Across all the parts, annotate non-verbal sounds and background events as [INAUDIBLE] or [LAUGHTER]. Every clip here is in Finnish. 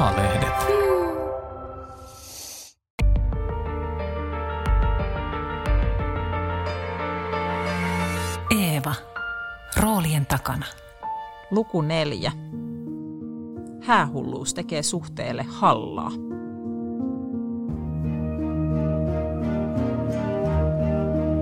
A-lehdet. Eeva. Roolien takana. Luku neljä. Häähulluus tekee suhteelle hallaa.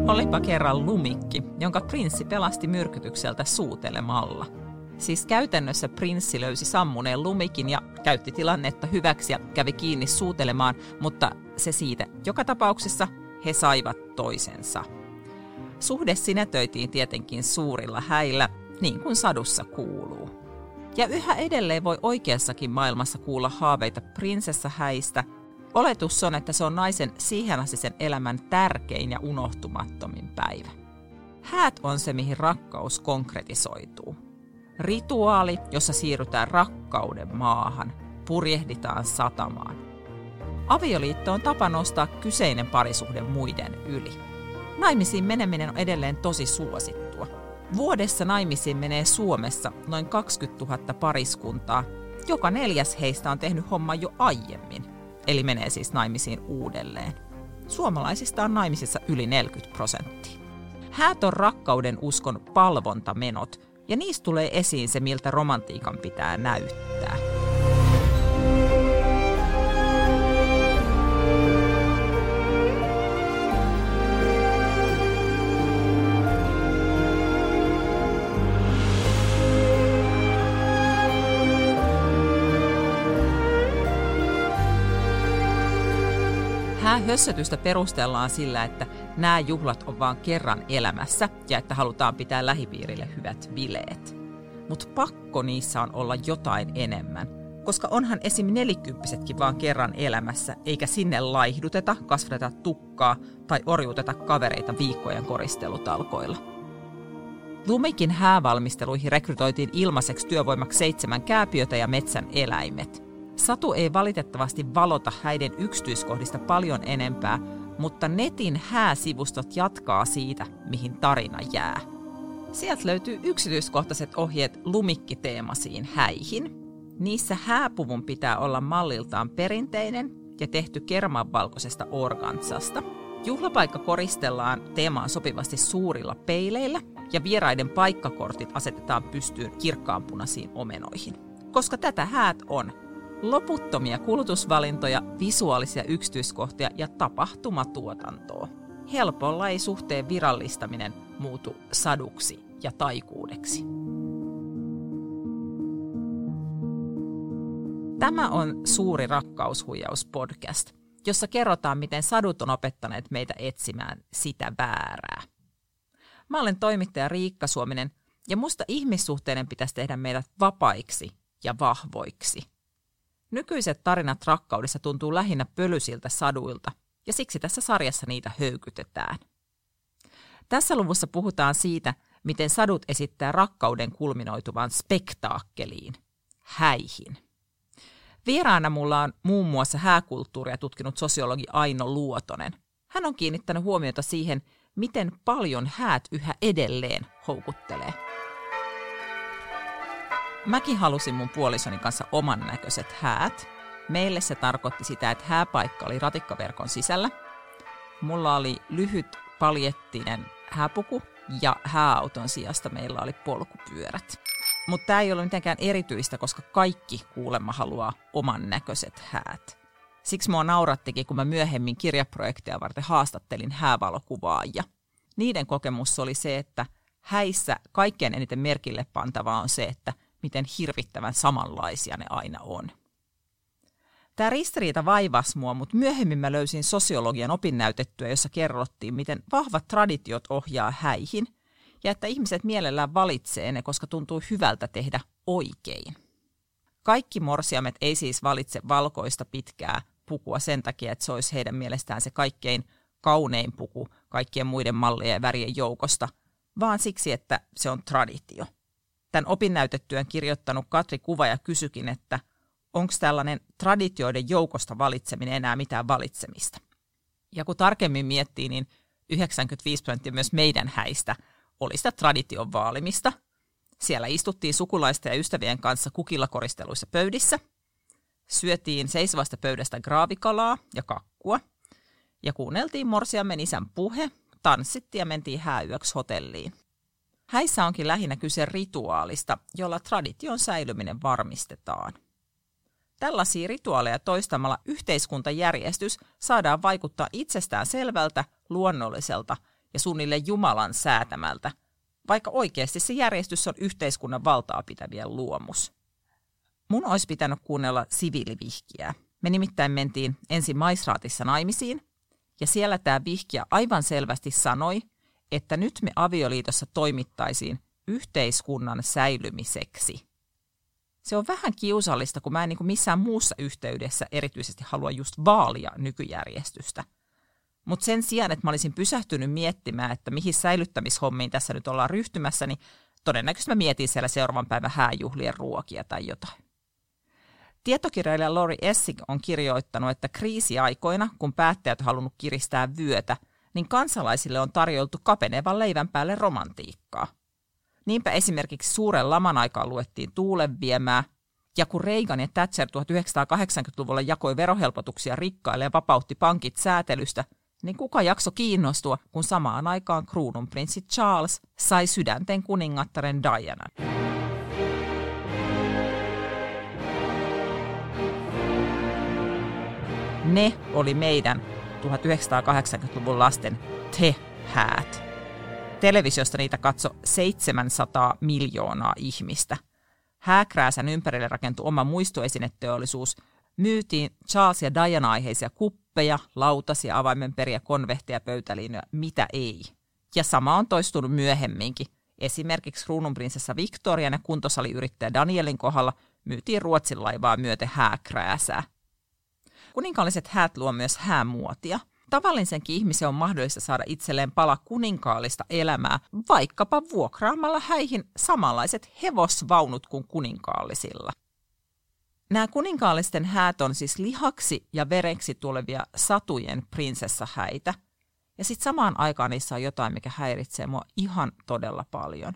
Olipa kerran lumikki, jonka prinssi pelasti myrkytykseltä suutelemalla. Siis käytännössä prinssi löysi sammuneen lumikin ja käytti tilannetta hyväksi ja kävi kiinni suutelemaan, mutta se siitä. Joka tapauksessa he saivat toisensa. Suhde sinetöitiin tietenkin suurilla häillä, niin kuin sadussa kuuluu. Ja yhä edelleen voi oikeassakin maailmassa kuulla haaveita prinsessahäistä. Oletus on, että se on naisen siihen sen elämän tärkein ja unohtumattomin päivä. Häät on se, mihin rakkaus konkretisoituu. Rituaali, jossa siirrytään rakkauden maahan, purjehditaan satamaan. Avioliitto on tapa nostaa kyseinen parisuhde muiden yli. Naimisiin meneminen on edelleen tosi suosittua. Vuodessa naimisiin menee Suomessa noin 20 000 pariskuntaa. Joka neljäs heistä on tehnyt homma jo aiemmin, eli menee siis naimisiin uudelleen. Suomalaisista on naimisissa yli 40 prosenttia. Häät on rakkauden uskon palvontamenot, ja niistä tulee esiin se, miltä romantiikan pitää näyttää. Hössötystä perustellaan sillä, että nämä juhlat on vain kerran elämässä ja että halutaan pitää lähipiirille hyvät bileet. Mutta pakko niissä on olla jotain enemmän, koska onhan esim. nelikymppisetkin vaan kerran elämässä, eikä sinne laihduteta, kasvateta tukkaa tai orjuuteta kavereita viikkojen koristelutalkoilla. Lumikin häävalmisteluihin rekrytoitiin ilmaiseksi työvoimaksi seitsemän kääpiötä ja metsän eläimet – Satu ei valitettavasti valota häiden yksityiskohdista paljon enempää, mutta netin hääsivustot jatkaa siitä, mihin tarina jää. Sieltä löytyy yksityiskohtaiset ohjeet lumikkiteemasiin häihin. Niissä hääpuvun pitää olla malliltaan perinteinen ja tehty kermanvalkoisesta organsasta. Juhlapaikka koristellaan teemaan sopivasti suurilla peileillä ja vieraiden paikkakortit asetetaan pystyyn kirkkaanpunaisiin omenoihin. Koska tätä häät on, loputtomia kulutusvalintoja, visuaalisia yksityiskohtia ja tapahtumatuotantoa. Helpolla ei suhteen virallistaminen muutu saduksi ja taikuudeksi. Tämä on Suuri rakkaushuijaus podcast, jossa kerrotaan, miten sadut on opettaneet meitä etsimään sitä väärää. Mä olen toimittaja Riikka Suominen ja musta ihmissuhteiden pitäisi tehdä meidät vapaiksi ja vahvoiksi – Nykyiset tarinat rakkaudessa tuntuu lähinnä pölysiltä saduilta, ja siksi tässä sarjassa niitä höykytetään. Tässä luvussa puhutaan siitä, miten sadut esittää rakkauden kulminoituvan spektaakkeliin, häihin. Vieraana mulla on muun muassa hääkulttuuria tutkinut sosiologi Aino Luotonen. Hän on kiinnittänyt huomiota siihen, miten paljon häät yhä edelleen houkuttelee. Mäkin halusin mun puolisoni kanssa oman näköiset häät. Meille se tarkoitti sitä, että hääpaikka oli ratikkaverkon sisällä. Mulla oli lyhyt paljettinen hääpuku ja hääauton sijasta meillä oli polkupyörät. Mutta tämä ei ole mitenkään erityistä, koska kaikki kuulemma haluaa oman näköiset häät. Siksi mua naurattikin, kun mä myöhemmin kirjaprojekteja varten haastattelin häävalokuvaajia. Niiden kokemus oli se, että häissä kaikkein eniten merkille pantavaa on se, että – miten hirvittävän samanlaisia ne aina on. Tämä ristiriita vaivasi mua, mutta myöhemmin mä löysin sosiologian opinnäytettyä, jossa kerrottiin, miten vahvat traditiot ohjaa häihin ja että ihmiset mielellään valitsee ne, koska tuntuu hyvältä tehdä oikein. Kaikki morsiamet ei siis valitse valkoista pitkää pukua sen takia, että se olisi heidän mielestään se kaikkein kaunein puku kaikkien muiden mallien ja värien joukosta, vaan siksi, että se on traditio – tämän opinnäytetyön kirjoittanut Katri Kuva ja kysyikin, että onko tällainen traditioiden joukosta valitseminen enää mitään valitsemista. Ja kun tarkemmin miettii, niin 95 prosenttia myös meidän häistä oli sitä tradition vaalimista. Siellä istuttiin sukulaisten ja ystävien kanssa kukilla koristeluissa pöydissä. syötiin seisovasta pöydästä graavikalaa ja kakkua ja kuunneltiin morsiamen isän puhe, tanssittiin ja mentiin hääyöksi hotelliin. Häissä onkin lähinnä kyse rituaalista, jolla tradition säilyminen varmistetaan. Tällaisia rituaaleja toistamalla yhteiskuntajärjestys saadaan vaikuttaa itsestään selvältä, luonnolliselta ja suunnilleen Jumalan säätämältä, vaikka oikeasti se järjestys on yhteiskunnan valtaa pitävien luomus. Mun olisi pitänyt kuunnella siviilivihkiä. Me nimittäin mentiin ensin maisraatissa naimisiin, ja siellä tämä vihkiä aivan selvästi sanoi, että nyt me avioliitossa toimittaisiin yhteiskunnan säilymiseksi. Se on vähän kiusallista, kun mä en niin kuin missään muussa yhteydessä erityisesti halua just vaalia nykyjärjestystä. Mutta sen sijaan, että mä olisin pysähtynyt miettimään, että mihin säilyttämishommiin tässä nyt ollaan ryhtymässä, niin todennäköisesti mä mietin siellä seuraavan päivän hääjuhlien ruokia tai jotain. Tietokirjailija Lori Essig on kirjoittanut, että kriisiaikoina, kun päättäjät on halunnut kiristää vyötä, niin kansalaisille on tarjoltu kapenevan leivän päälle romantiikkaa. Niinpä esimerkiksi suuren laman aikaan luettiin tuulen viemää, ja kun Reagan ja Thatcher 1980-luvulla jakoi verohelpotuksia rikkaille ja vapautti pankit säätelystä, niin kuka jakso kiinnostua, kun samaan aikaan kruununprinssi Charles sai sydänten kuningattaren Dianan. Ne oli meidän 1980-luvun lasten te-häät. Televisiosta niitä katso 700 miljoonaa ihmistä. Hääkrääsän ympärille rakentui oma muistoesineteollisuus. Myytiin Charles ja Diana-aiheisia kuppeja, lautasia, avaimenperiä, konvehteja, pöytäliinoja, mitä ei. Ja sama on toistunut myöhemminkin. Esimerkiksi kruununprinsessa Victorian ja kuntosaliyrittäjä Danielin kohdalla myytiin Ruotsin laivaa myöten hääkrääsää. Kuninkaalliset häät luo myös häämuotia. Tavallisenkin ihmisen on mahdollista saada itselleen pala kuninkaallista elämää, vaikkapa vuokraamalla häihin samanlaiset hevosvaunut kuin kuninkaallisilla. Nämä kuninkaallisten häät on siis lihaksi ja vereksi tulevia satujen prinsessahäitä. Ja sitten samaan aikaan niissä on jotain, mikä häiritsee mua ihan todella paljon.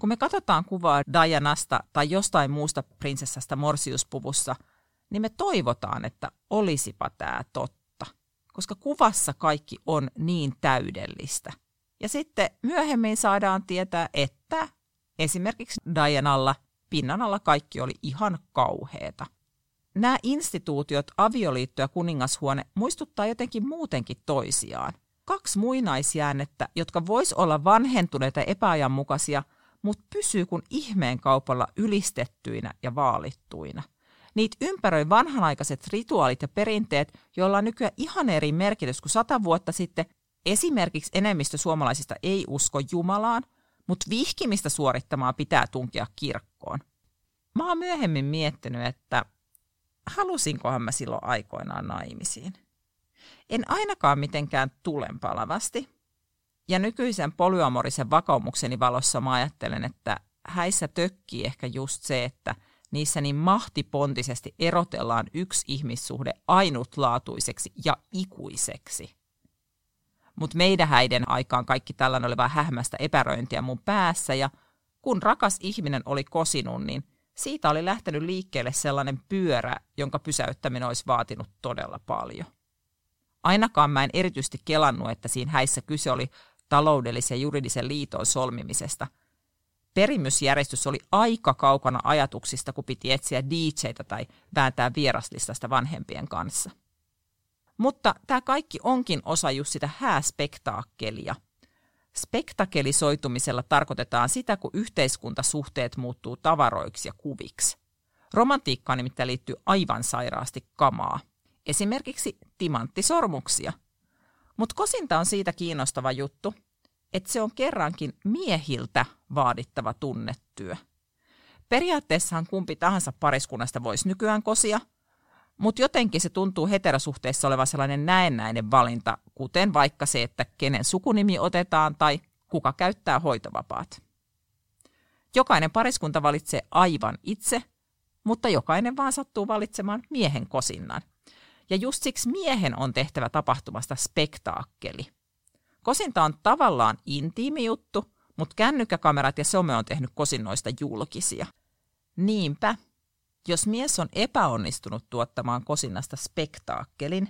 Kun me katsotaan kuvaa Dianasta tai jostain muusta prinsessasta morsiuspuvussa – niin me toivotaan, että olisipa tämä totta, koska kuvassa kaikki on niin täydellistä. Ja sitten myöhemmin saadaan tietää, että esimerkiksi Dianalla pinnan alla kaikki oli ihan kauheeta. Nämä instituutiot, avioliitto ja kuningashuone, muistuttaa jotenkin muutenkin toisiaan. Kaksi muinaisjäännettä, jotka vois olla vanhentuneita ja epäajanmukaisia, mutta pysyy kun ihmeen kaupalla ylistettyinä ja vaalittuina – Niitä ympäröi vanhanaikaiset rituaalit ja perinteet, joilla on nykyään ihan eri merkitys kuin sata vuotta sitten. Esimerkiksi enemmistö suomalaisista ei usko Jumalaan, mutta vihkimistä suorittamaan pitää tunkea kirkkoon. Mä oon myöhemmin miettinyt, että halusinkohan mä silloin aikoinaan naimisiin. En ainakaan mitenkään tulenpalavasti. Ja nykyisen polyamorisen vakaumukseni valossa mä ajattelen, että häissä tökkii ehkä just se, että – niissä niin mahtipontisesti erotellaan yksi ihmissuhde ainutlaatuiseksi ja ikuiseksi. Mutta meidän häiden aikaan kaikki tällainen oli vain hähmästä epäröintiä mun päässä ja kun rakas ihminen oli kosinut, niin siitä oli lähtenyt liikkeelle sellainen pyörä, jonka pysäyttäminen olisi vaatinut todella paljon. Ainakaan mä en erityisesti kelannut, että siinä häissä kyse oli taloudellisen ja juridisen liiton solmimisesta – perimysjärjestys oli aika kaukana ajatuksista, kun piti etsiä DJtä tai vääntää vieraslistasta vanhempien kanssa. Mutta tämä kaikki onkin osa just sitä hääspektaakkelia. Spektakelisoitumisella tarkoitetaan sitä, kun yhteiskuntasuhteet muuttuu tavaroiksi ja kuviksi. Romantiikkaan nimittäin liittyy aivan sairaasti kamaa. Esimerkiksi timanttisormuksia. Mutta kosinta on siitä kiinnostava juttu, että se on kerrankin miehiltä vaadittava tunnetyö. Periaatteessahan kumpi tahansa pariskunnasta voisi nykyään kosia, mutta jotenkin se tuntuu heterosuhteessa olevan sellainen näennäinen valinta, kuten vaikka se, että kenen sukunimi otetaan tai kuka käyttää hoitovapaat. Jokainen pariskunta valitsee aivan itse, mutta jokainen vaan sattuu valitsemaan miehen kosinnan. Ja just siksi miehen on tehtävä tapahtumasta spektaakkeli – Kosinta on tavallaan intiimi juttu, mutta kännykkäkamerat ja some on tehnyt kosinnoista julkisia. Niinpä, Jos mies on epäonnistunut tuottamaan kosinnasta spektaakkelin,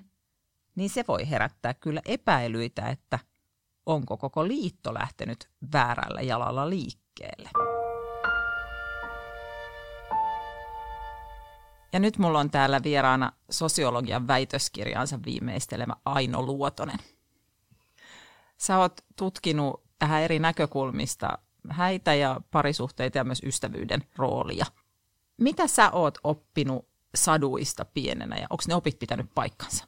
niin se voi herättää kyllä epäilyitä, että onko koko liitto lähtenyt väärällä jalalla liikkeelle. Ja nyt mulla on täällä vieraana sosiologian väitöskirjaansa viimeistelemä Aino Luotonen. Sä oot tutkinut tähän eri näkökulmista häitä ja parisuhteita ja myös ystävyyden roolia. Mitä sä oot oppinut saduista pienenä ja onko ne opit pitänyt paikkansa?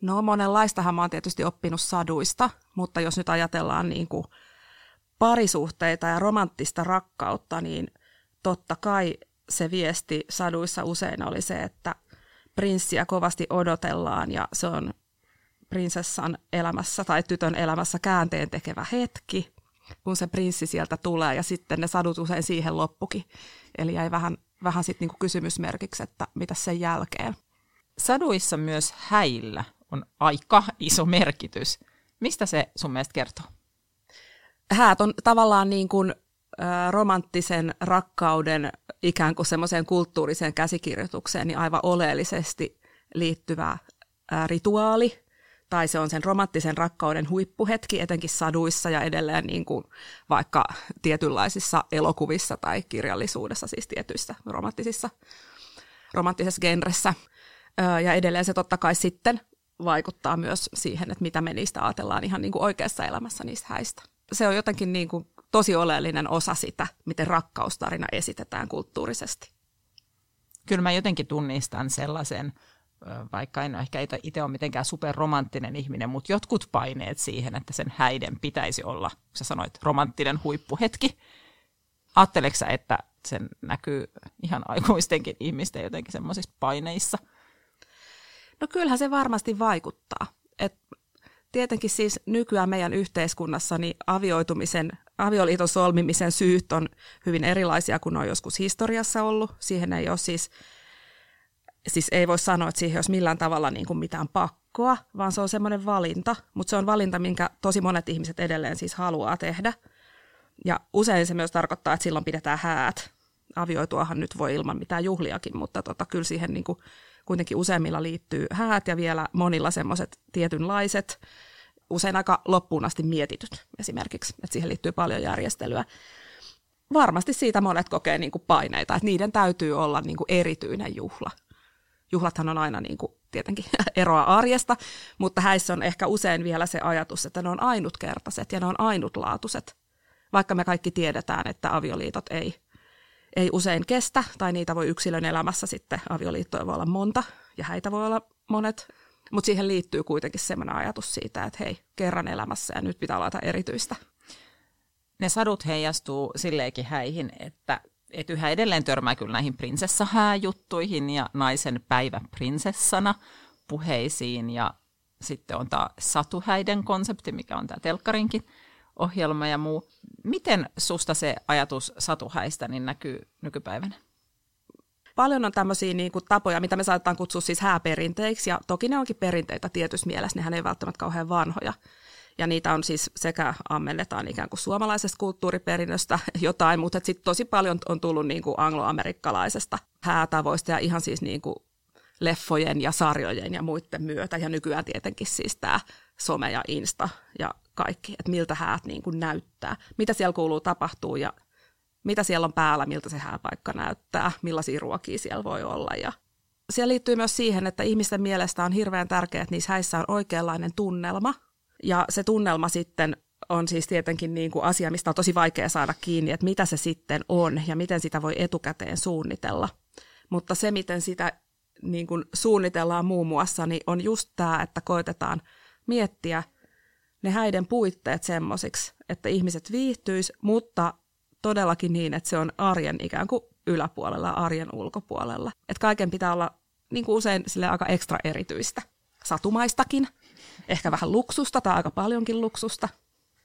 No monenlaistahan mä oon tietysti oppinut saduista, mutta jos nyt ajatellaan niin kuin parisuhteita ja romanttista rakkautta, niin totta kai se viesti saduissa usein oli se, että prinssiä kovasti odotellaan ja se on prinsessan elämässä tai tytön elämässä käänteen tekevä hetki, kun se prinssi sieltä tulee ja sitten ne sadut usein siihen loppukin. Eli jäi vähän, vähän sitten niinku kysymysmerkiksi, että mitä sen jälkeen. Saduissa myös häillä on aika iso merkitys. Mistä se sun mielestä kertoo? Häät on tavallaan niin kuin romanttisen rakkauden ikään kuin semmoiseen kulttuuriseen käsikirjoitukseen niin aivan oleellisesti liittyvä rituaali, tai se on sen romanttisen rakkauden huippuhetki, etenkin saduissa ja edelleen niin kuin vaikka tietynlaisissa elokuvissa tai kirjallisuudessa, siis tietyissä romanttisissa, romanttisessa genressä. Ja edelleen se totta kai sitten vaikuttaa myös siihen, että mitä me niistä ajatellaan ihan niin kuin oikeassa elämässä niistä häistä. Se on jotenkin niin kuin tosi oleellinen osa sitä, miten rakkaustarina esitetään kulttuurisesti. Kyllä mä jotenkin tunnistan sellaisen, vaikka en ehkä itse ole mitenkään superromanttinen ihminen, mutta jotkut paineet siihen, että sen häiden pitäisi olla, kun sä sanoit, romanttinen huippuhetki. Ajatteleksä, että sen näkyy ihan aikuistenkin ihmisten jotenkin semmoisissa paineissa? No kyllähän se varmasti vaikuttaa. Et tietenkin siis nykyään meidän yhteiskunnassa niin avioitumisen, avioliiton solmimisen syyt on hyvin erilaisia kuin on joskus historiassa ollut. Siihen ei ole siis, siis ei voi sanoa, että siihen olisi millään tavalla niin kuin mitään pakkoa, vaan se on semmoinen valinta, mutta se on valinta, minkä tosi monet ihmiset edelleen siis haluaa tehdä. Ja usein se myös tarkoittaa, että silloin pidetään häät. Avioituahan nyt voi ilman mitään juhliakin, mutta tota, kyllä siihen niin kuin kuitenkin useimmilla liittyy häät ja vielä monilla semmoiset tietynlaiset, usein aika loppuun asti mietityt esimerkiksi, että siihen liittyy paljon järjestelyä. Varmasti siitä monet kokee niin kuin paineita, että niiden täytyy olla niin kuin erityinen juhla. Juhlathan on aina niin kuin tietenkin [LAUGHS] eroa arjesta, mutta häissä on ehkä usein vielä se ajatus, että ne on ainutkertaiset ja ne on ainutlaatuiset. Vaikka me kaikki tiedetään, että avioliitot ei ei usein kestä, tai niitä voi yksilön elämässä sitten, avioliittoja voi olla monta, ja häitä voi olla monet, mutta siihen liittyy kuitenkin sellainen ajatus siitä, että hei, kerran elämässä ja nyt pitää jotain erityistä. Ne sadut heijastuu silleenkin häihin, että, että yhä edelleen törmää kyllä näihin prinsessahääjuttuihin ja naisen päivä prinsessana puheisiin ja sitten on tämä satuhäiden konsepti, mikä on tämä telkkarinkin ohjelma ja muu. Miten susta se ajatus satuhäistä niin näkyy nykypäivänä? Paljon on tämmöisiä niin kuin, tapoja, mitä me saatetaan kutsua siis hääperinteiksi, ja toki ne onkin perinteitä tietyssä mielessä, nehän ei välttämättä kauhean vanhoja. Ja niitä on siis sekä ammennetaan ikään kuin suomalaisesta kulttuuriperinnöstä [LAUGHS] jotain, mutta sitten tosi paljon on tullut niin kuin angloamerikkalaisesta häätavoista ja ihan siis niin kuin leffojen ja sarjojen ja muiden myötä. Ja nykyään tietenkin siis tämä some ja Insta ja kaikki, että miltä häät niin kuin näyttää, mitä siellä kuuluu tapahtuu ja mitä siellä on päällä, miltä se hääpaikka näyttää, millaisia ruokia siellä voi olla. Ja siellä liittyy myös siihen, että ihmisten mielestä on hirveän tärkeää, että niissä häissä on oikeanlainen tunnelma. Ja se tunnelma sitten on siis tietenkin niin kuin asia, mistä on tosi vaikea saada kiinni, että mitä se sitten on ja miten sitä voi etukäteen suunnitella. Mutta se, miten sitä niin kuin suunnitellaan muun muassa, niin on just tämä, että koitetaan miettiä – ne häiden puitteet semmoisiksi, että ihmiset viihtyis, mutta todellakin niin, että se on arjen ikään kuin yläpuolella, arjen ulkopuolella. Että kaiken pitää olla niin kuin usein sille aika ekstra erityistä, satumaistakin, ehkä vähän luksusta tai aika paljonkin luksusta.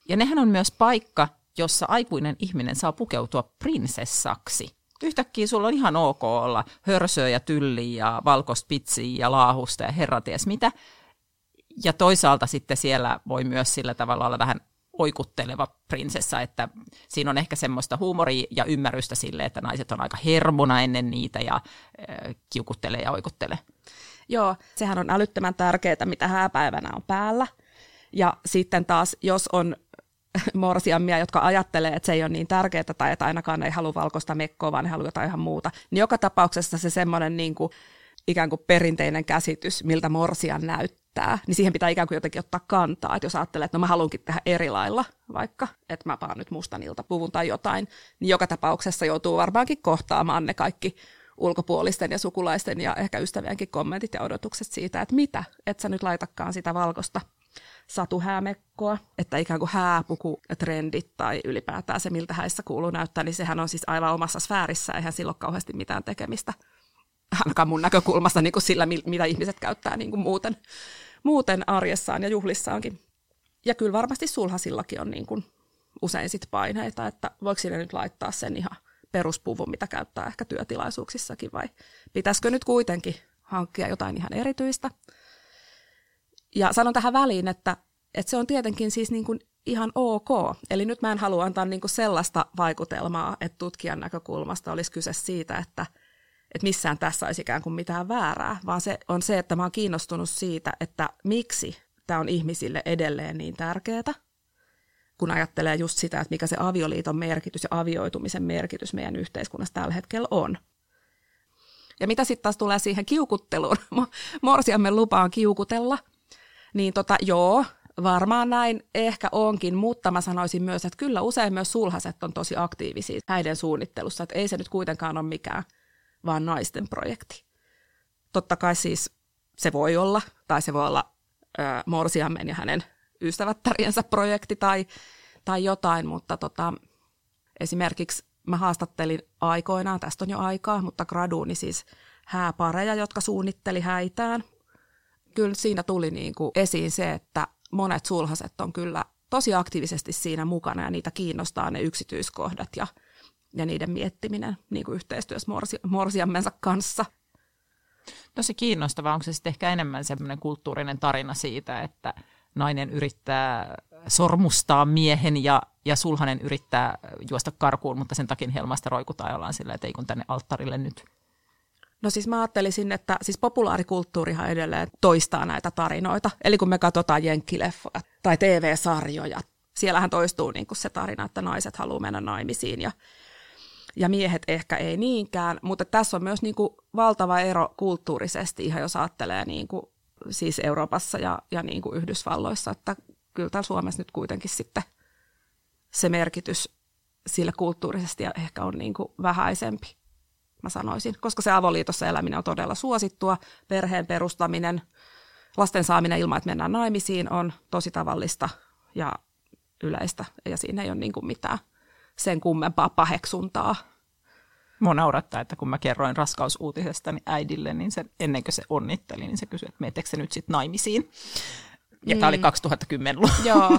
Ja nehän on myös paikka, jossa aikuinen ihminen saa pukeutua prinsessaksi. Yhtäkkiä sulla on ihan ok olla hörsöä ja tylliä ja valkospitsiä ja laahusta ja herraties mitä, ja toisaalta sitten siellä voi myös sillä tavalla olla vähän oikutteleva prinsessa, että siinä on ehkä semmoista huumoria ja ymmärrystä sille, että naiset on aika hermona ennen niitä ja äh, kiukuttelee ja oikuttelee. Joo, sehän on älyttömän tärkeää, mitä hääpäivänä on päällä. Ja sitten taas, jos on [LAUGHS] morsiammia, jotka ajattelee, että se ei ole niin tärkeää tai että ainakaan ei halua valkoista mekkoa, vaan ne haluaa jotain ihan muuta, niin joka tapauksessa se semmoinen niin kuin, ikään kuin perinteinen käsitys, miltä morsian näyttää, niin siihen pitää ikään kuin jotenkin ottaa kantaa. Että jos ajattelee, että no mä haluankin tehdä eri lailla vaikka, että mä paan nyt mustan iltapuvun tai jotain, niin joka tapauksessa joutuu varmaankin kohtaamaan ne kaikki ulkopuolisten ja sukulaisten ja ehkä ystävienkin kommentit ja odotukset siitä, että mitä, et sä nyt laitakaan sitä valkoista satuhäämekkoa, että ikään kuin hääpuku trendit tai ylipäätään se, miltä häissä kuuluu näyttää, niin sehän on siis aivan omassa sfäärissä, eihän sillä ole kauheasti mitään tekemistä, ainakaan mun näkökulmasta niin kuin sillä, mitä ihmiset käyttää niin kuin muuten, muuten arjessaan ja juhlissaankin. Ja kyllä varmasti sulhasillakin on niin kuin usein sit paineita, että voiko sinne nyt laittaa sen ihan peruspuvun, mitä käyttää ehkä työtilaisuuksissakin, vai pitäisikö nyt kuitenkin hankkia jotain ihan erityistä. Ja sanon tähän väliin, että, että se on tietenkin siis niin kuin ihan ok. Eli nyt mä en halua antaa niin kuin sellaista vaikutelmaa, että tutkijan näkökulmasta olisi kyse siitä, että, että missään tässä olisi ikään kuin mitään väärää, vaan se on se, että mä oon kiinnostunut siitä, että miksi tämä on ihmisille edelleen niin tärkeää, kun ajattelee just sitä, että mikä se avioliiton merkitys ja avioitumisen merkitys meidän yhteiskunnassa tällä hetkellä on. Ja mitä sitten taas tulee siihen kiukutteluun, [LAUGHS] morsiamme lupaan kiukutella, niin tota, joo, varmaan näin ehkä onkin, mutta mä sanoisin myös, että kyllä usein myös sulhaset on tosi aktiivisia häiden suunnittelussa, että ei se nyt kuitenkaan ole mikään vaan naisten projekti. Totta kai siis se voi olla, tai se voi olla ö, morsiammen ja hänen ystävättäriensä projekti tai, tai jotain, mutta tota, esimerkiksi mä haastattelin aikoinaan, tästä on jo aikaa, mutta graduuni siis hääpareja, jotka suunnitteli häitään. Kyllä siinä tuli niin kuin esiin se, että monet sulhaset on kyllä tosi aktiivisesti siinä mukana ja niitä kiinnostaa ne yksityiskohdat ja, ja niiden miettiminen niin kuin yhteistyössä morsi, morsiammensa kanssa. Tosi kiinnostavaa. Onko se sitten ehkä enemmän semmoinen kulttuurinen tarina siitä, että nainen yrittää sormustaa miehen ja, ja sulhanen yrittää juosta karkuun, mutta sen takia helmasta roikutaan jollain sillä, että ei kun tänne alttarille nyt. No siis mä ajattelisin, että siis populaarikulttuurihan edelleen toistaa näitä tarinoita. Eli kun me katsotaan jenkkileffoja tai TV-sarjoja, siellähän toistuu niin kuin se tarina, että naiset haluaa mennä naimisiin ja, ja miehet ehkä ei niinkään. Mutta tässä on myös niin kuin valtava ero kulttuurisesti, ihan jos ajattelee niin kuin siis Euroopassa ja, ja niin kuin Yhdysvalloissa, että kyllä täällä Suomessa nyt kuitenkin sitten se merkitys sille kulttuurisesti ehkä on niin kuin vähäisempi, mä sanoisin, koska se avoliitossa eläminen on todella suosittua, perheen perustaminen, lasten saaminen ilman, että mennään naimisiin on tosi tavallista ja yleistä, ja siinä ei ole niin kuin mitään sen kummempaa paheksuntaa Mua naurattaa, että kun mä kerroin raskausuutisesta niin äidille, niin se, ennen kuin se onnitteli, niin se kysyi, että meettekö se nyt sitten naimisiin. Ja mm. tämä oli 2010-luvulla. Joo.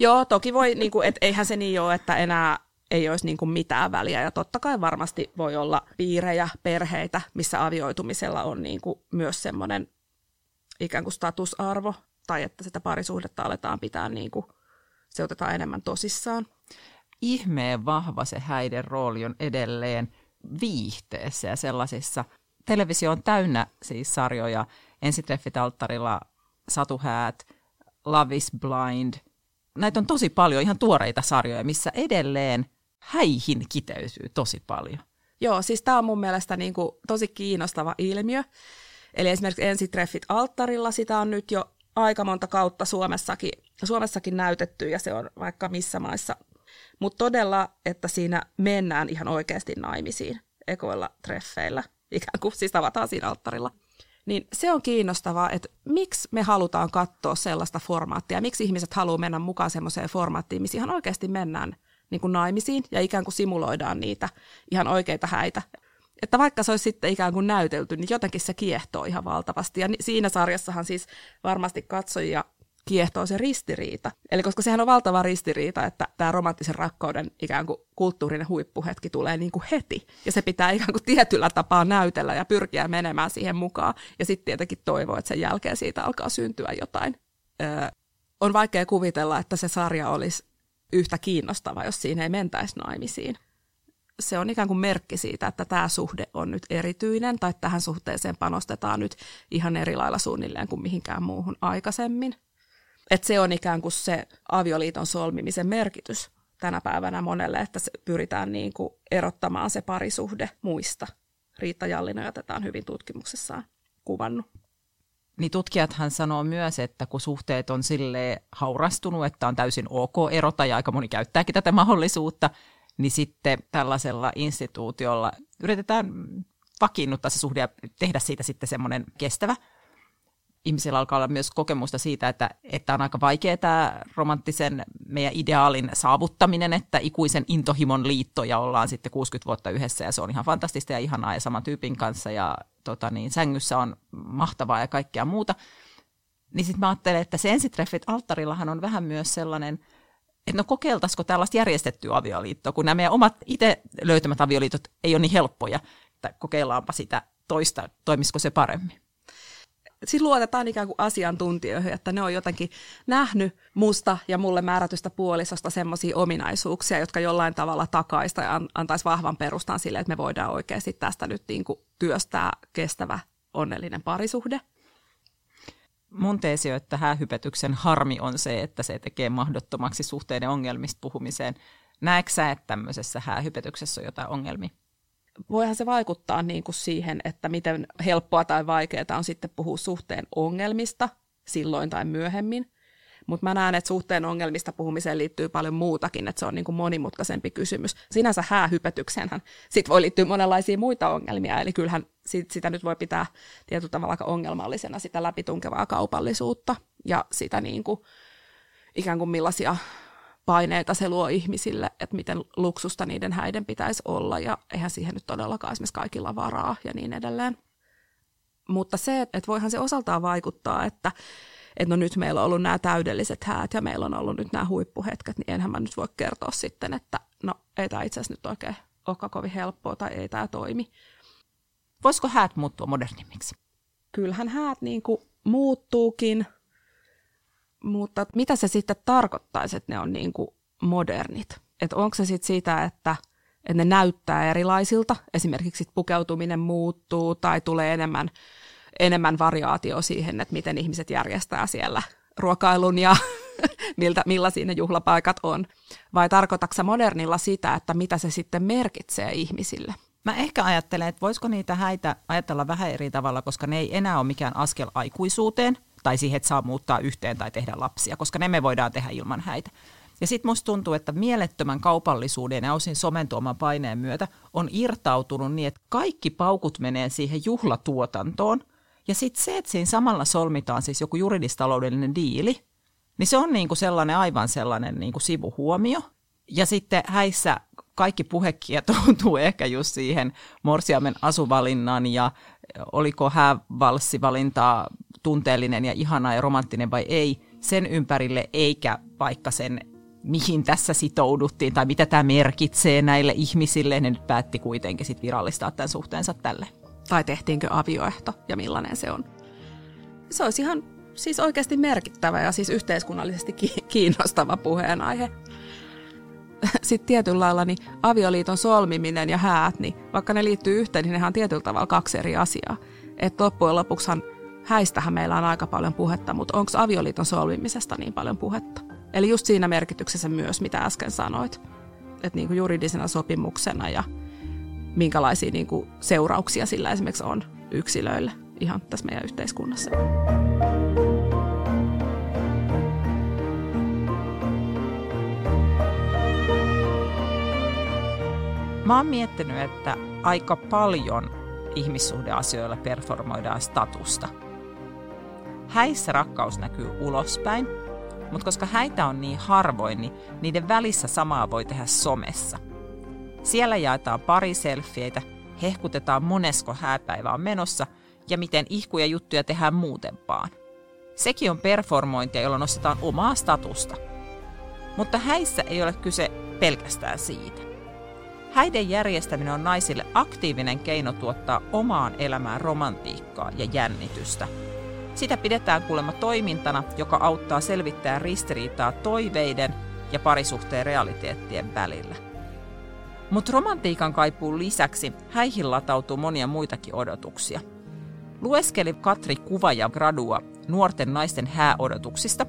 Joo, toki voi, niin kuin, et eihän se niin ole, että enää ei olisi niin kuin mitään väliä. Ja totta kai varmasti voi olla piirejä, perheitä, missä avioitumisella on niin kuin myös semmoinen ikään kuin statusarvo, tai että sitä parisuhdetta aletaan pitää, niin kuin, se otetaan enemmän tosissaan ihmeen vahva se häiden rooli on edelleen viihteessä ja sellaisissa. Televisio on täynnä siis sarjoja, ensitreffit alttarilla, satuhäät, Love is Blind. Näitä on tosi paljon ihan tuoreita sarjoja, missä edelleen häihin kiteytyy tosi paljon. Joo, siis tämä on mun mielestä niin kuin tosi kiinnostava ilmiö. Eli esimerkiksi ensitreffit alttarilla, sitä on nyt jo aika monta kautta Suomessakin, Suomessakin näytetty ja se on vaikka missä maissa mutta todella, että siinä mennään ihan oikeasti naimisiin ekoilla treffeillä, ikään kuin siis tavataan siinä alttarilla. Niin se on kiinnostavaa, että miksi me halutaan katsoa sellaista formaattia, miksi ihmiset haluaa mennä mukaan semmoiseen formaattiin, missä ihan oikeasti mennään niin kuin naimisiin ja ikään kuin simuloidaan niitä ihan oikeita häitä. Että vaikka se olisi sitten ikään kuin näytelty, niin jotenkin se kiehtoo ihan valtavasti. Ja siinä sarjassahan siis varmasti katsojia kiehtoo se ristiriita. Eli koska sehän on valtava ristiriita, että tämä romanttisen rakkauden ikään kuin kulttuurinen huippuhetki tulee niin kuin heti. Ja se pitää ikään kuin tietyllä tapaa näytellä ja pyrkiä menemään siihen mukaan. Ja sitten tietenkin toivoo, että sen jälkeen siitä alkaa syntyä jotain öö, on vaikea kuvitella, että se sarja olisi yhtä kiinnostava, jos siinä ei mentäisi naimisiin. Se on ikään kuin merkki siitä, että tämä suhde on nyt erityinen tai tähän suhteeseen panostetaan nyt ihan eri lailla suunnilleen kuin mihinkään muuhun aikaisemmin. Et se on ikään kuin se avioliiton solmimisen merkitys tänä päivänä monelle, että se pyritään niin kuin erottamaan se parisuhde muista. Riitta Jallinen tätä on hyvin tutkimuksessaan kuvannut. Niin tutkijathan sanoo myös, että kun suhteet on sille haurastunut, että on täysin ok erota ja aika moni käyttääkin tätä mahdollisuutta, niin sitten tällaisella instituutiolla yritetään vakiinnuttaa se suhde ja tehdä siitä sitten semmoinen kestävä ihmisillä alkaa olla myös kokemusta siitä, että, että on aika vaikea tämä romanttisen meidän ideaalin saavuttaminen, että ikuisen intohimon liitto ja ollaan sitten 60 vuotta yhdessä ja se on ihan fantastista ja ihanaa ja saman tyypin kanssa ja tota niin, sängyssä on mahtavaa ja kaikkea muuta. Niin sitten mä ajattelen, että se ensitreffit alttarillahan on vähän myös sellainen, että no kokeiltaisiko tällaista järjestettyä avioliittoa, kun nämä meidän omat itse löytämät avioliitot ei ole niin helppoja, että kokeillaanpa sitä toista, toimisiko se paremmin siis luotetaan ikään kuin asiantuntijoihin, että ne on jotenkin nähnyt musta ja mulle määrätystä puolisosta semmoisia ominaisuuksia, jotka jollain tavalla takaista ja antaisi vahvan perustan sille, että me voidaan oikeasti tästä nyt niin kuin työstää kestävä onnellinen parisuhde. Mun teesi on, että häähypetyksen harmi on se, että se tekee mahdottomaksi suhteiden ongelmista puhumiseen. Näetkö sä, että tämmöisessä häähypetyksessä on jotain ongelmia? Voihan se vaikuttaa niin kuin siihen, että miten helppoa tai vaikeaa on sitten puhua suhteen ongelmista silloin tai myöhemmin. Mutta mä näen, että suhteen ongelmista puhumiseen liittyy paljon muutakin, että se on niin kuin monimutkaisempi kysymys. Sinänsä häähypetykseenhän sit voi liittyä monenlaisia muita ongelmia, eli kyllähän sit, sitä nyt voi pitää tietyllä tavalla ongelmallisena sitä läpitunkevaa kaupallisuutta ja sitä niin kuin, ikään kuin millaisia paineita se luo ihmisille, että miten luksusta niiden häiden pitäisi olla, ja eihän siihen nyt todellakaan esimerkiksi kaikilla varaa ja niin edelleen. Mutta se, että voihan se osaltaan vaikuttaa, että, että no nyt meillä on ollut nämä täydelliset häät ja meillä on ollut nyt nämä huippuhetket, niin enhän mä nyt voi kertoa sitten, että no ei tämä itse asiassa nyt oikein olekaan kovin helppoa tai ei tämä toimi. Voisiko häät muuttua modernimmiksi? Kyllähän häät niin kuin muuttuukin, mutta mitä se sitten tarkoittaisi, että ne on niin kuin modernit? Että onko se sitten sitä, että, että ne näyttää erilaisilta, esimerkiksi pukeutuminen muuttuu tai tulee enemmän, enemmän variaatio siihen, että miten ihmiset järjestää siellä ruokailun ja [LAUGHS] miltä, millaisia ne juhlapaikat on. Vai tarkoitatko modernilla sitä, että mitä se sitten merkitsee ihmisille? Mä ehkä ajattelen, että voisiko niitä häitä ajatella vähän eri tavalla, koska ne ei enää ole mikään askel aikuisuuteen – tai siihen, että saa muuttaa yhteen tai tehdä lapsia, koska ne me voidaan tehdä ilman häitä. Ja sitten musta tuntuu, että mielettömän kaupallisuuden ja osin somen tuoman paineen myötä on irtautunut niin, että kaikki paukut menee siihen juhlatuotantoon. Ja sitten se, että siinä samalla solmitaan siis joku juridistaloudellinen diili, niin se on niinku sellainen aivan sellainen niinku sivuhuomio. Ja sitten häissä kaikki puhekia [LAUGHS] tuntuu ehkä just siihen morsiamen asuvalinnan ja oliko häävalssivalintaa tunteellinen ja ihana ja romanttinen vai ei, sen ympärille eikä vaikka sen mihin tässä sitouduttiin tai mitä tämä merkitsee näille ihmisille, ne nyt päätti kuitenkin sit virallistaa tämän suhteensa tälle. Tai tehtiinkö avioehto ja millainen se on. Se olisi ihan siis oikeasti merkittävä ja siis yhteiskunnallisesti kiinnostava puheenaihe. [LAUGHS] Sitten tietyllä lailla niin avioliiton solmiminen ja häät, niin vaikka ne liittyy yhteen, niin nehän on tietyllä tavalla kaksi eri asiaa. Että loppujen lopuksihan häistähän meillä on aika paljon puhetta, mutta onko avioliiton solmimisesta niin paljon puhetta? Eli just siinä merkityksessä myös, mitä äsken sanoit, että niin kuin juridisena sopimuksena ja minkälaisia niin kuin seurauksia sillä esimerkiksi on yksilöille ihan tässä meidän yhteiskunnassa. Mä oon miettinyt, että aika paljon ihmissuhdeasioilla performoidaan statusta – Häissä rakkaus näkyy ulospäin, mutta koska häitä on niin harvoin, niin niiden välissä samaa voi tehdä somessa. Siellä jaetaan pari selfieitä, hehkutetaan monesko hääpäivä on menossa ja miten ihkuja juttuja tehdään muutempaan. Sekin on performointia, jolla nostetaan omaa statusta. Mutta häissä ei ole kyse pelkästään siitä. Häiden järjestäminen on naisille aktiivinen keino tuottaa omaan elämään romantiikkaa ja jännitystä – Sitä pidetään kuulemma toimintana, joka auttaa selvittää ristiriitaa toiveiden ja parisuhteen realiteettien välillä. Mutta romantiikan kaipuun lisäksi häihin latautuu monia muitakin odotuksia. Lueskeli Katri Kuva ja Gradua nuorten naisten hääodotuksista.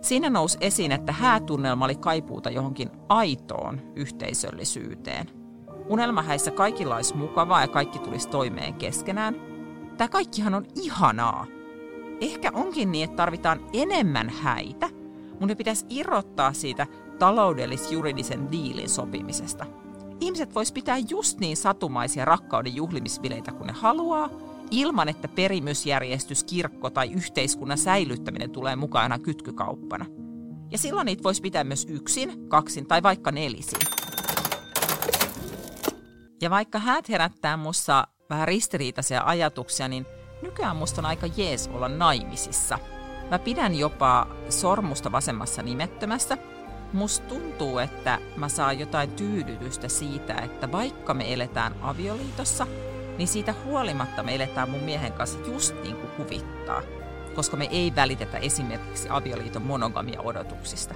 Siinä nousi esiin, että häätunnelma oli kaipuuta johonkin aitoon yhteisöllisyyteen. Unelmahäissä kaikilla olisi mukavaa ja kaikki tulisi toimeen keskenään. Tämä kaikkihan on ihanaa. Ehkä onkin niin, että tarvitaan enemmän häitä, mutta ne pitäisi irrottaa siitä taloudellis-juridisen diilin sopimisesta. Ihmiset vois pitää just niin satumaisia rakkauden juhlimisbileitä kuin ne haluaa, ilman että perimysjärjestys, kirkko tai yhteiskunnan säilyttäminen tulee mukana kytkykauppana. Ja silloin niitä voisi pitää myös yksin, kaksin tai vaikka nelisin. Ja vaikka häät herättää mussa vähän ristiriitaisia ajatuksia, niin nykyään musta on aika jees olla naimisissa. Mä pidän jopa sormusta vasemmassa nimettömässä. Musta tuntuu, että mä saan jotain tyydytystä siitä, että vaikka me eletään avioliitossa, niin siitä huolimatta me eletään mun miehen kanssa just niin kuin huvittaa, koska me ei välitetä esimerkiksi avioliiton monogamia odotuksista.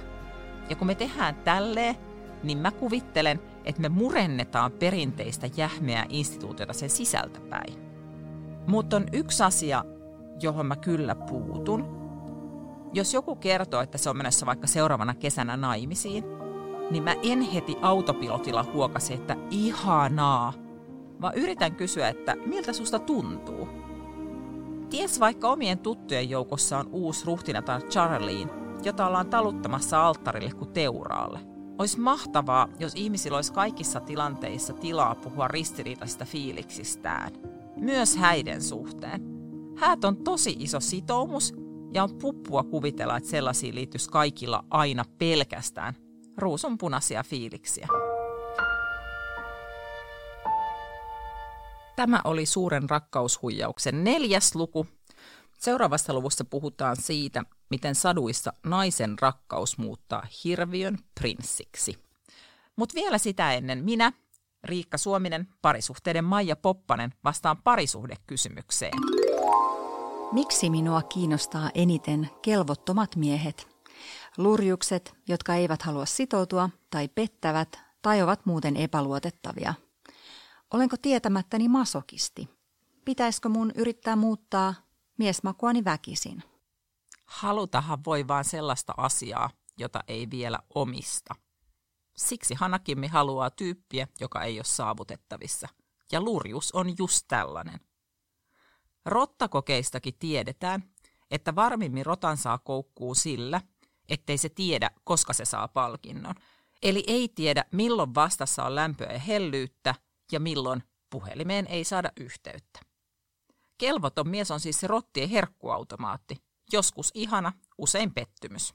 Ja kun me tehdään tälleen, niin mä kuvittelen, että me murennetaan perinteistä jähmeää instituutiota sen sisältä päin. Mutta on yksi asia, johon mä kyllä puutun. Jos joku kertoo, että se on menossa vaikka seuraavana kesänä naimisiin, niin mä en heti autopilotilla huokasi, että ihanaa, vaan yritän kysyä, että miltä susta tuntuu. Ties vaikka omien tuttujen joukossa on uusi ruhtinatar Charlene, jota ollaan taluttamassa alttarille kuin teuraalle – olisi mahtavaa, jos ihmisillä olisi kaikissa tilanteissa tilaa puhua ristiriitaisista fiiliksistään, myös häiden suhteen. Häät on tosi iso sitoumus ja on puppua kuvitella, että sellaisiin liittyisi kaikilla aina pelkästään ruusunpunaisia fiiliksiä. Tämä oli suuren rakkaushuijauksen neljäs luku. Seuraavassa luvussa puhutaan siitä, miten saduissa naisen rakkaus muuttaa hirviön prinssiksi. Mutta vielä sitä ennen minä, Riikka Suominen, parisuhteiden Maija Poppanen, vastaan parisuhdekysymykseen. Miksi minua kiinnostaa eniten kelvottomat miehet? Lurjukset, jotka eivät halua sitoutua tai pettävät tai ovat muuten epäluotettavia. Olenko tietämättäni masokisti? Pitäisikö mun yrittää muuttaa miesmakuani väkisin? Halutahan voi vain sellaista asiaa, jota ei vielä omista. Siksi Hanakimmi haluaa tyyppiä, joka ei ole saavutettavissa. Ja lurjus on just tällainen. Rottakokeistakin tiedetään, että varmimmin rotan saa koukkuu sillä, ettei se tiedä, koska se saa palkinnon. Eli ei tiedä, milloin vastassa on lämpöä ja hellyyttä ja milloin puhelimeen ei saada yhteyttä. Kelvoton mies on siis rottien herkkuautomaatti, joskus ihana, usein pettymys.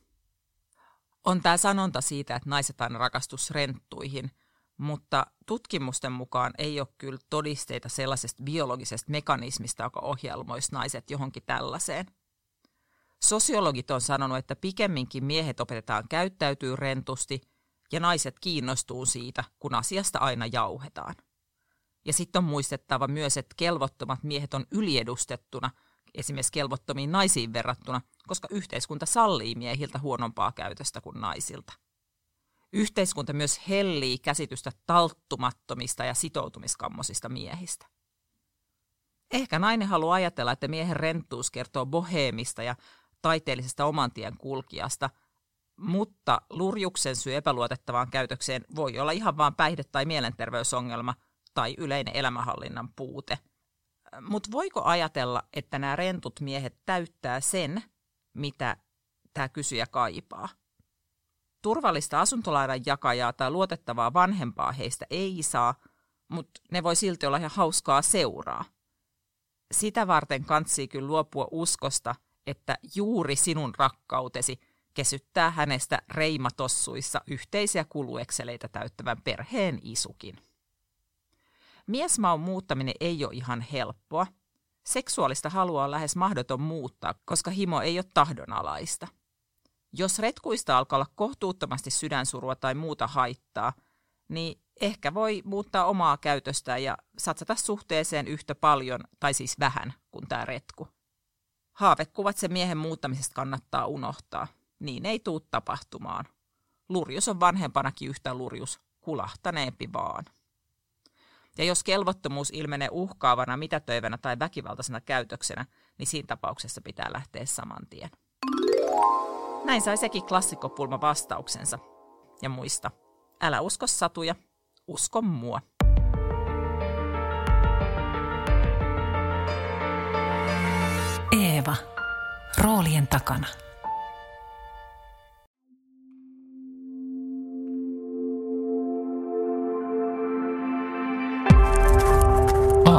On tämä sanonta siitä, että naiset aina rakastus renttuihin, mutta tutkimusten mukaan ei ole kyllä todisteita sellaisesta biologisesta mekanismista, joka ohjelmoisi naiset johonkin tällaiseen. Sosiologit on sanonut, että pikemminkin miehet opetetaan käyttäytyy rentusti ja naiset kiinnostuu siitä, kun asiasta aina jauhetaan. Ja sitten on muistettava myös, että kelvottomat miehet on yliedustettuna – esimerkiksi kelvottomiin naisiin verrattuna, koska yhteiskunta sallii miehiltä huonompaa käytöstä kuin naisilta. Yhteiskunta myös hellii käsitystä talttumattomista ja sitoutumiskammoisista miehistä. Ehkä nainen haluaa ajatella, että miehen renttuus kertoo boheemista ja taiteellisesta oman tien kulkijasta, mutta lurjuksen syy epäluotettavaan käytökseen voi olla ihan vain päihde- tai mielenterveysongelma tai yleinen elämänhallinnan puute – mutta voiko ajatella, että nämä rentut miehet täyttää sen, mitä tämä kysyjä kaipaa? Turvallista asuntolainan jakajaa tai luotettavaa vanhempaa heistä ei saa, mutta ne voi silti olla ihan hauskaa seuraa. Sitä varten kantsii kyllä luopua uskosta, että juuri sinun rakkautesi kesyttää hänestä reimatossuissa yhteisiä kuluekseleitä täyttävän perheen isukin. Miesmaun muuttaminen ei ole ihan helppoa. Seksuaalista halua on lähes mahdoton muuttaa, koska himo ei ole tahdonalaista. Jos retkuista alkaa olla kohtuuttomasti sydänsurua tai muuta haittaa, niin ehkä voi muuttaa omaa käytöstä ja satsata suhteeseen yhtä paljon, tai siis vähän, kuin tämä retku. Haavekuvat sen miehen muuttamisesta kannattaa unohtaa. Niin ei tuu tapahtumaan. Lurjus on vanhempanakin yhtä lurjus, kulahtaneempi vaan. Ja jos kelvottomuus ilmenee uhkaavana, mitätöivänä tai väkivaltaisena käytöksenä, niin siinä tapauksessa pitää lähteä saman tien. Näin sai sekin klassikkopulma vastauksensa. Ja muista, älä usko satuja, usko mua. Eeva. Roolien takana.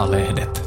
A-lehdet.